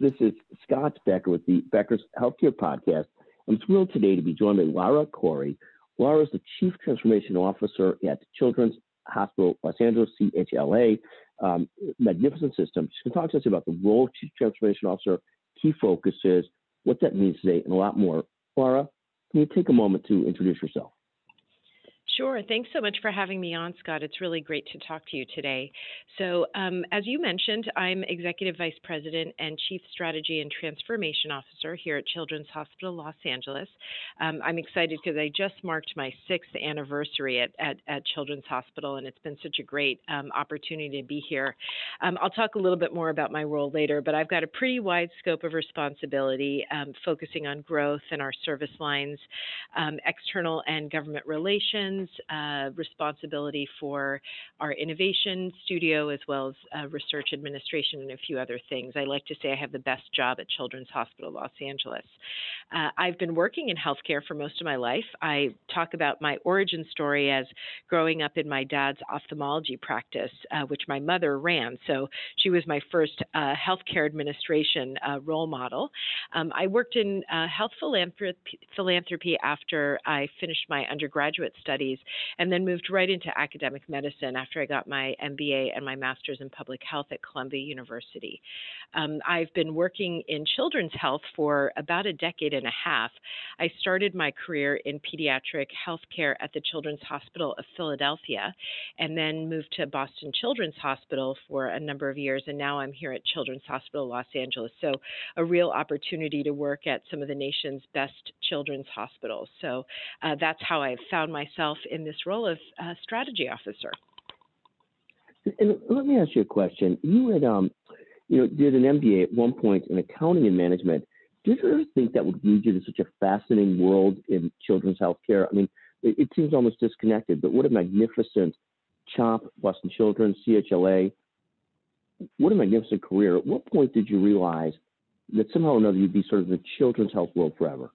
This is Scott Becker with the Becker's Healthcare Podcast. I'm thrilled today to be joined by Laura Khouri. Laura is the Chief Transformation Officer at Children's Hospital Los Angeles, CHLA. Um, magnificent system. She's going to talk to us about the role of Chief Transformation Officer, key focuses, what that means today, and a lot more. Laura, can you take a moment to introduce yourself? Sure. Thanks so much for having me on, Scott. It's really great to talk to you today. So, um, as you mentioned, I'm Executive Vice President and Chief Strategy and Transformation Officer here at Children's Hospital Los Angeles. Um, I'm excited because I just marked my sixth anniversary at, at, at, Children's Hospital, and it's been such a great um, opportunity to be here. Um, I'll talk a little bit more about my role later, but I've got a pretty wide scope of responsibility, um, focusing on growth and our service lines, um, external and government relations uh, responsibility for our innovation studio as well as uh, research administration and a few other things. I like to say I have the best job at Children's Hospital Los Angeles. Uh, I've been working in healthcare for most of my life. I talk about my origin story as growing up in my dad's ophthalmology practice, uh, which my mother ran. So she was my first uh, healthcare administration uh, role model. Um, I worked in health philanthropy, philanthropy after I finished my undergraduate studies and then moved right into academic medicine after I got my MBA and my master's in public health at Columbia University. Um, I've been working in children's health for about a decade and a half. I started my career in pediatric healthcare at the Children's Hospital of Philadelphia and then moved to Boston Children's Hospital for a number of years, and now I'm here at Children's Hospital Los Angeles. So, a real opportunity to work at some of the nation's best children's hospitals. So, uh, that's how I've found myself in this role of uh, strategy officer. And let me ask you a question. You had, um, you know, did an MBA at one point in accounting and management. Did you ever think that would lead you to such a fascinating world in children's healthcare? I mean, it, it seems almost disconnected, but what a magnificent CHOP, Boston Children's, CHLA. What a magnificent career. At what point did you realize that somehow or another you'd be sort of in the children's health world forever?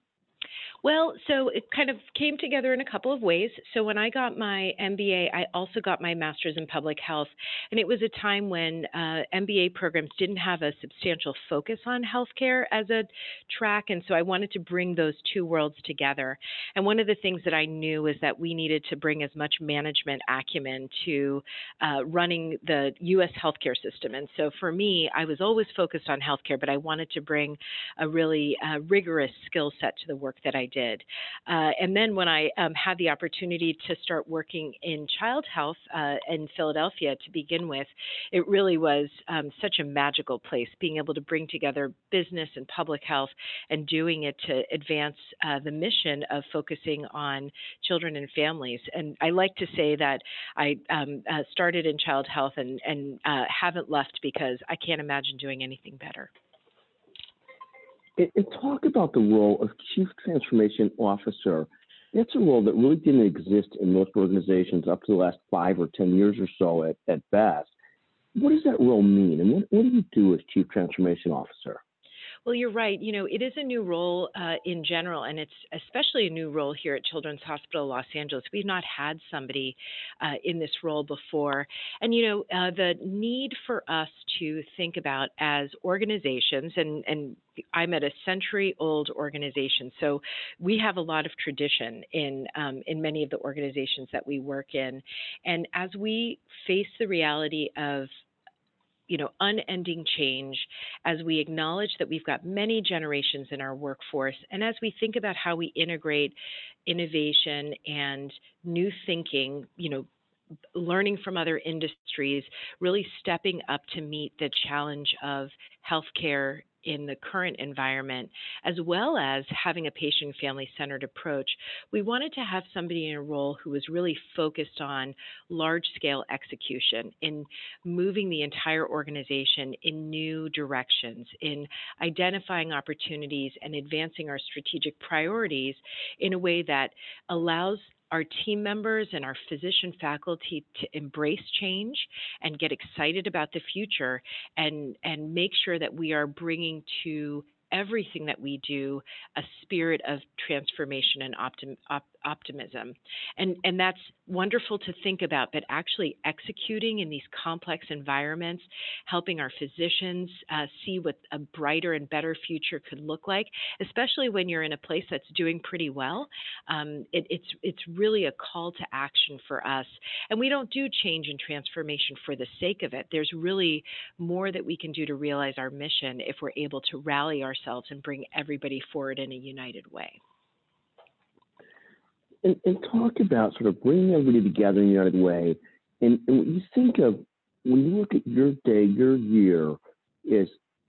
Well, so it kind of came together in a couple of ways. So when I got my MBA, I also got my master's in public health. And it was a time when uh, MBA programs didn't have a substantial focus on healthcare as a track. And so I wanted to bring those two worlds together. And one of the things that I knew was that we needed to bring as much management acumen to uh, running the U.S. healthcare system. And so for me, I was always focused on healthcare, but I wanted to bring a really uh, rigorous skill set to the work that I did. Uh, and then when I um, had the opportunity to start working in child health uh, in Philadelphia to begin with, it really was um, such a magical place, being able to bring together business and public health and doing it to advance uh, the mission of focusing on children and families. And I like to say that I um, uh, started in child health and, and uh, haven't left because I can't imagine doing anything better. And, and talk about the role of Chief Transformation Officer. That's a role that really didn't exist in most organizations up to the last five or 10 years or so at, at best. What does that role mean? And what, what do you do as Chief Transformation Officer? Well, you're right. You know, it is a new role uh, in general, and it's especially a new role here at Children's Hospital Los Angeles. We've not had somebody uh, in this role before. And, you know, uh, the need for us to think about as organizations, and, and I'm at a century old organization, so we have a lot of tradition in um, in many of the organizations that we work in. And as we face the reality of you know, unending change as we acknowledge that we've got many generations in our workforce and as we think about how we integrate innovation and new thinking, you know, learning from other industries, really stepping up to meet the challenge of healthcare in the current environment, as well as having a patient family centered approach, we wanted to have somebody in a role who was really focused on large scale execution, in moving the entire organization in new directions, in identifying opportunities and advancing our strategic priorities in a way that allows our team members and our physician faculty to embrace change and get excited about the future and and make sure that we are bringing to everything that we do a spirit of transformation and optim, op, optimism. And, and that's wonderful to think about, but actually executing in these complex environments, helping our physicians uh, see what a brighter and better future could look like, especially when you're in a place that's doing pretty well. Um, it, it's, it's really a call to action for us. And we don't do change and transformation for the sake of it. There's really more that we can do to realize our mission if we're able to rally ourselves and bring everybody forward in a united way. And, and talk about sort of bringing everybody together in a united way. And, and when you think of, when you look at your day, your year as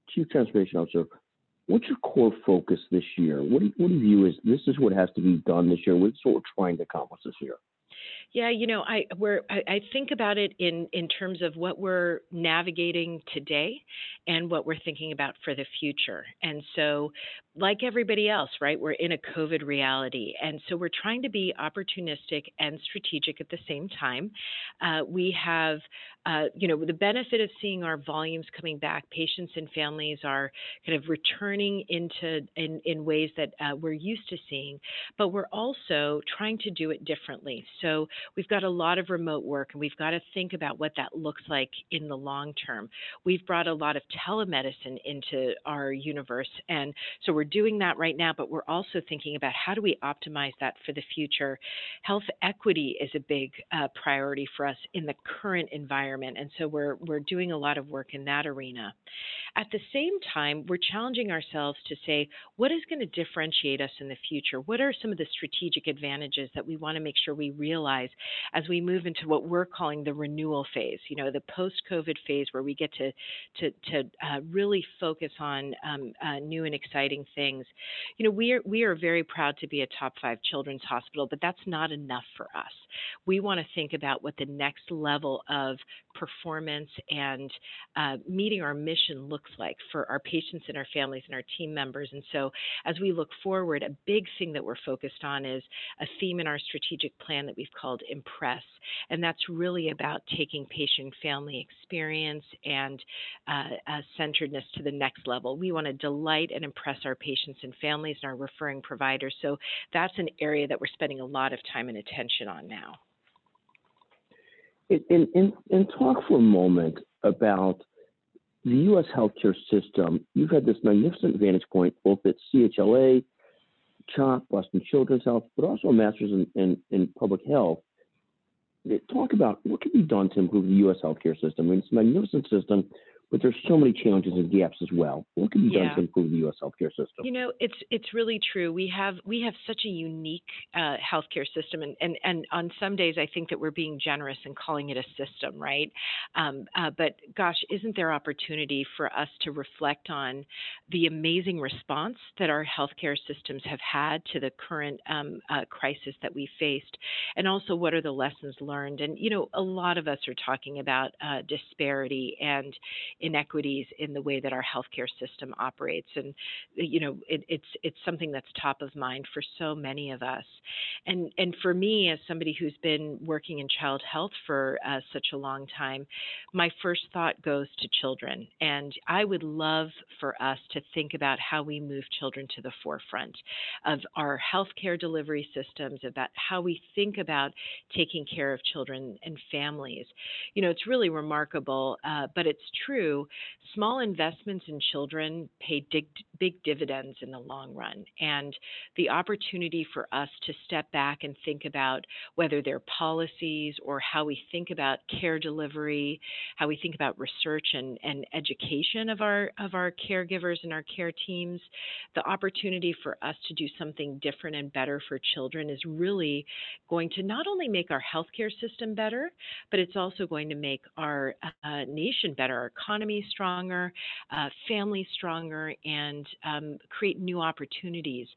Chief Transformation Officer, what's your core focus this year? What do, you, what do you view as this is what has to be done this year? What's what we're trying to accomplish this year? Yeah, you know, I we're I, I think about it in in terms of what we're navigating today and what we're thinking about for the future. And so, like everybody else, right, we're in a COVID reality, and so we're trying to be opportunistic and strategic at the same time. Uh, we have, uh, you know, the benefit of seeing our volumes coming back. Patients and families are kind of returning into in in ways that uh, we're used to seeing, but we're also trying to do it differently. So we've got a lot of remote work and we've got to think about what that looks like in the long term. We've brought a lot of telemedicine into our universe. And so we're doing that right now, but we're also thinking about how do we optimize that for the future. Health equity is a big uh, priority for us in the current environment. And so we're, we're doing a lot of work in that arena. At the same time, we're challenging ourselves to say, what is going to differentiate us in the future? What are some of the strategic advantages that we want to make sure we realize as we move into what we're calling the renewal phase, you know, the post-COVID phase where we get to to, to uh, really focus on um, uh, new and exciting things. You know, we are we are very proud to be a top five children's hospital, but that's not enough for us. We want to think about what the next level of performance and uh, meeting our mission looks like for our patients and our families and our team members. And so, as we look forward, a big thing that we're focused on is a theme in our strategic plan that we've called Impress. And that's really about taking patient family experience and uh, uh, centeredness to the next level. We want to delight and impress our patients and families and our referring providers. So, that's an area that we're spending a lot of time and attention on now. And, and, and talk for a moment about the U.S. healthcare system. You've had this magnificent vantage point both at CHLA, CHOP, Boston Children's Health, but also a master's in, in, in public health. Talk about what can be done to improve the U.S. healthcare system. I mean, it's a magnificent system but there's so many challenges and gaps as well. What can be yeah. done to improve the U.S. healthcare system? You know, it's it's really true. We have we have such a unique uh, healthcare system, and, and and on some days I think that we're being generous in calling it a system, right? Um, uh, but gosh, isn't there opportunity for us to reflect on the amazing response that our healthcare systems have had to the current um, uh, crisis that we faced, and also what are the lessons learned? And you know, a lot of us are talking about uh, disparity and inequities in the way that our healthcare system operates. And you know, it, it's it's something that's top of mind for so many of us. And and for me, as somebody who's been working in child health for uh, such a long time, my first thought goes to children. And I would love for us to think about how we move children to the forefront of our healthcare delivery systems, about how we think about taking care of children and families. You know, it's really remarkable, uh, but it's true small investments in children pay big, big dividends in the long run. And the opportunity for us to step back and think about whether they're policies or how we think about care delivery, how we think about research and, and education of our of our caregivers and our care teams, the opportunity for us to do something different and better for children is really going to not only make our healthcare system better, but it's also going to make our uh, nation better, our economy stronger, uh, families stronger, and um, create new opportunities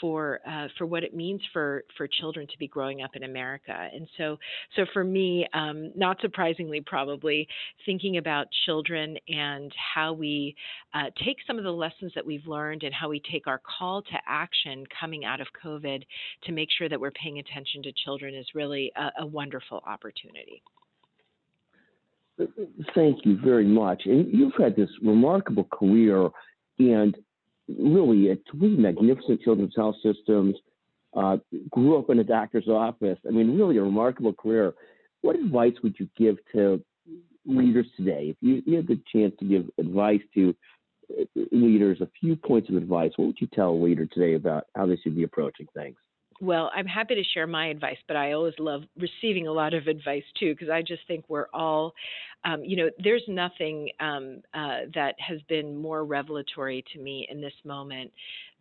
for uh, for what it means for for children to be growing up in America. And so so for me, um, not surprisingly, probably thinking about children and how we uh, take some of the lessons that we've learned and how we take our call to action coming out of COVID to make sure that we're paying attention to children is really a, a wonderful opportunity. Thank you very much. And you've had this remarkable career and really at three magnificent children's health systems, uh, grew up in a doctor's office. I mean, really a remarkable career. What advice would you give to leaders today? If you, you had the chance to give advice to uh, leaders, a few points of advice, what would you tell a leader today about how they should be approaching things? Well, I'm happy to share my advice, but I always love receiving a lot of advice too, because I just think we're all, um, you know, there's nothing um, uh, that has been more revelatory to me in this moment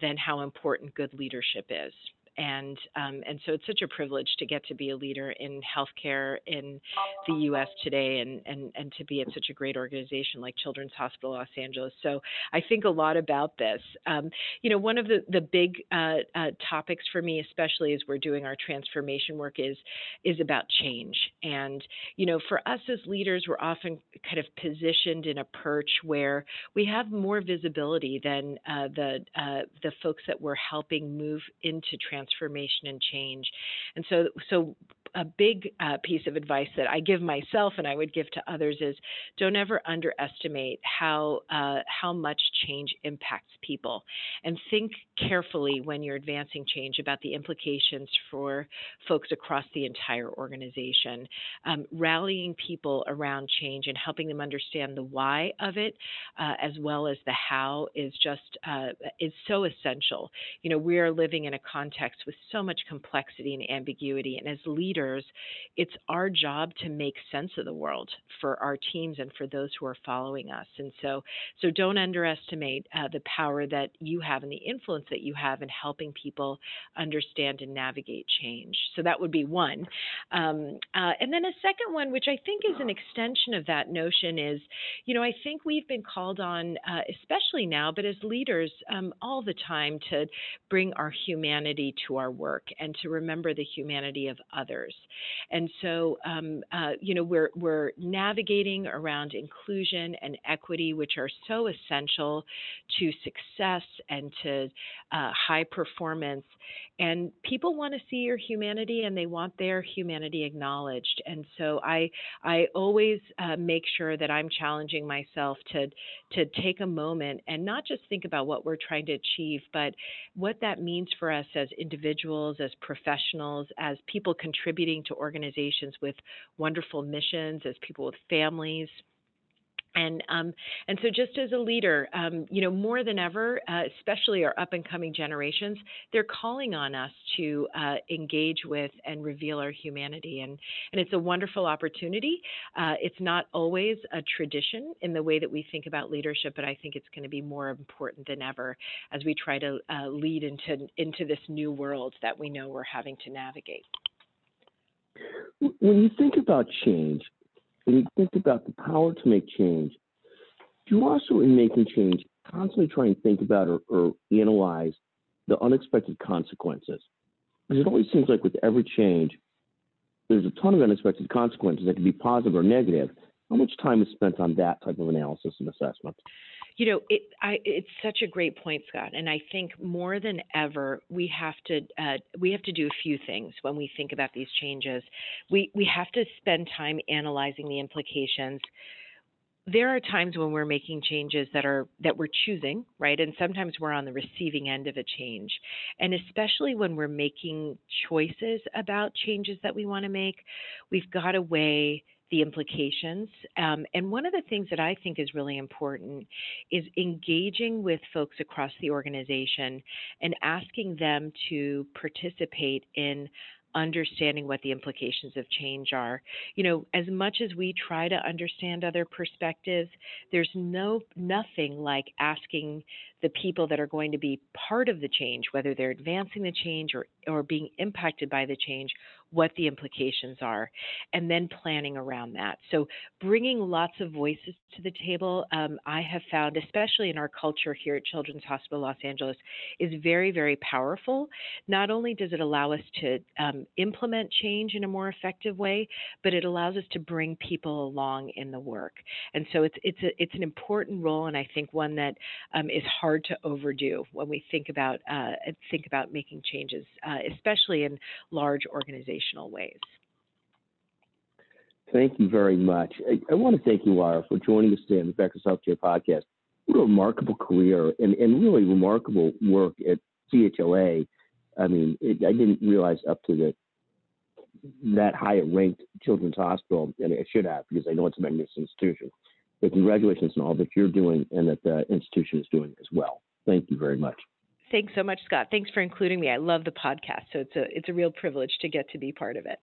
than how important good leadership is and um, and so it's such a privilege to get to be a leader in healthcare in the U.S. today, and and and to be at such a great organization like Children's Hospital Los Angeles. So I think a lot about this. Um, you know, one of the the big uh, uh, topics for me, especially as we're doing our transformation work, is is about change. And you know, for us as leaders, we're often kind of positioned in a perch where we have more visibility than uh, the uh, the folks that we're helping move into transformation transformation and change. And so, so a big uh, piece of advice that I give myself and I would give to others is don't ever underestimate how uh, how much change impacts people, and think carefully when you're advancing change about the implications for folks across the entire organization. Um, rallying people around change and helping them understand the why of it, uh, as well as the how, is just uh, is so essential. You know, we are living in a context with so much complexity and ambiguity, and as leaders leaders, it's our job to make sense of the world for our teams and for those who are following us. And so, so don't underestimate uh, the power that you have and the influence that you have in helping people understand and navigate change. So that would be one. Um, uh, and then a second one, which I think is an extension of that notion, is, you know, I think we've been called on, uh, especially now, but as leaders um, all the time, to bring our humanity to our work and to remember the humanity of others. And so, um, uh, you know, we're, we're navigating around inclusion and equity, which are so essential to success and to uh, high performance. And people want to see your humanity and they want their humanity acknowledged. And so I, I always uh, make sure that I'm challenging myself to, to take a moment and not just think about what we're trying to achieve, but what that means for us as individuals, as professionals, as people contributing to organizations with wonderful missions, as people with families and um, and so just as a leader, um, you know, more than ever, uh, especially our up and coming generations, they're calling on us to uh, engage with and reveal our humanity, and and it's a wonderful opportunity. Uh, it's not always a tradition in the way that we think about leadership, but I think it's going to be more important than ever as we try to uh, lead into into this new world that we know we're having to navigate. When you think about change, when you think about the power to make change, you also, in making change, constantly try and think about or, or analyze the unexpected consequences? Because it always seems like with every change, there's a ton of unexpected consequences that can be positive or negative. How much time is spent on that type of analysis and assessment? You know, it, I, it's such a great point, Scott, and I think more than ever we have to uh, we have to do a few things when we think about these changes. We we have to spend time analyzing the implications. There are times when we're making changes that are that we're choosing right? And sometimes we're on the receiving end of a change. And especially when we're making choices about changes that we want to make we've got to weigh the implications. Um, and one of the things that I think is really important is engaging with folks across the organization and asking them to participate in understanding what the implications of change are. You know, as much as we try to understand other perspectives, there's no nothing like asking the people that are going to be part of the change, whether they're advancing the change or, or being impacted by the change, what the implications are, and then planning around that. So, bringing lots of voices to the table, um, I have found, especially in our culture here at Children's Hospital Los Angeles, is very, very powerful. Not only does it allow us to um, implement change in a more effective way, but it allows us to bring people along in the work. And so, it's it's a, it's an important role, and I think one that um, is hard to overdo when we think about uh, think about making changes, uh, especially in large organizational ways. Thank you very much. I, I, want to thank you, Laura, for joining us today on the Becker's Healthcare Podcast. What a remarkable career and, and really remarkable work at CHLA. I mean, it, I didn't realize up to the that high ranked children's hospital, and I should have because I know it's a magnificent institution. But congratulations on all that you're doing and that the institution is doing as well. Thank you very much. Thanks so much, Scott. Thanks for including me. I love the podcast, so it's a it's a real privilege to get to be part of it.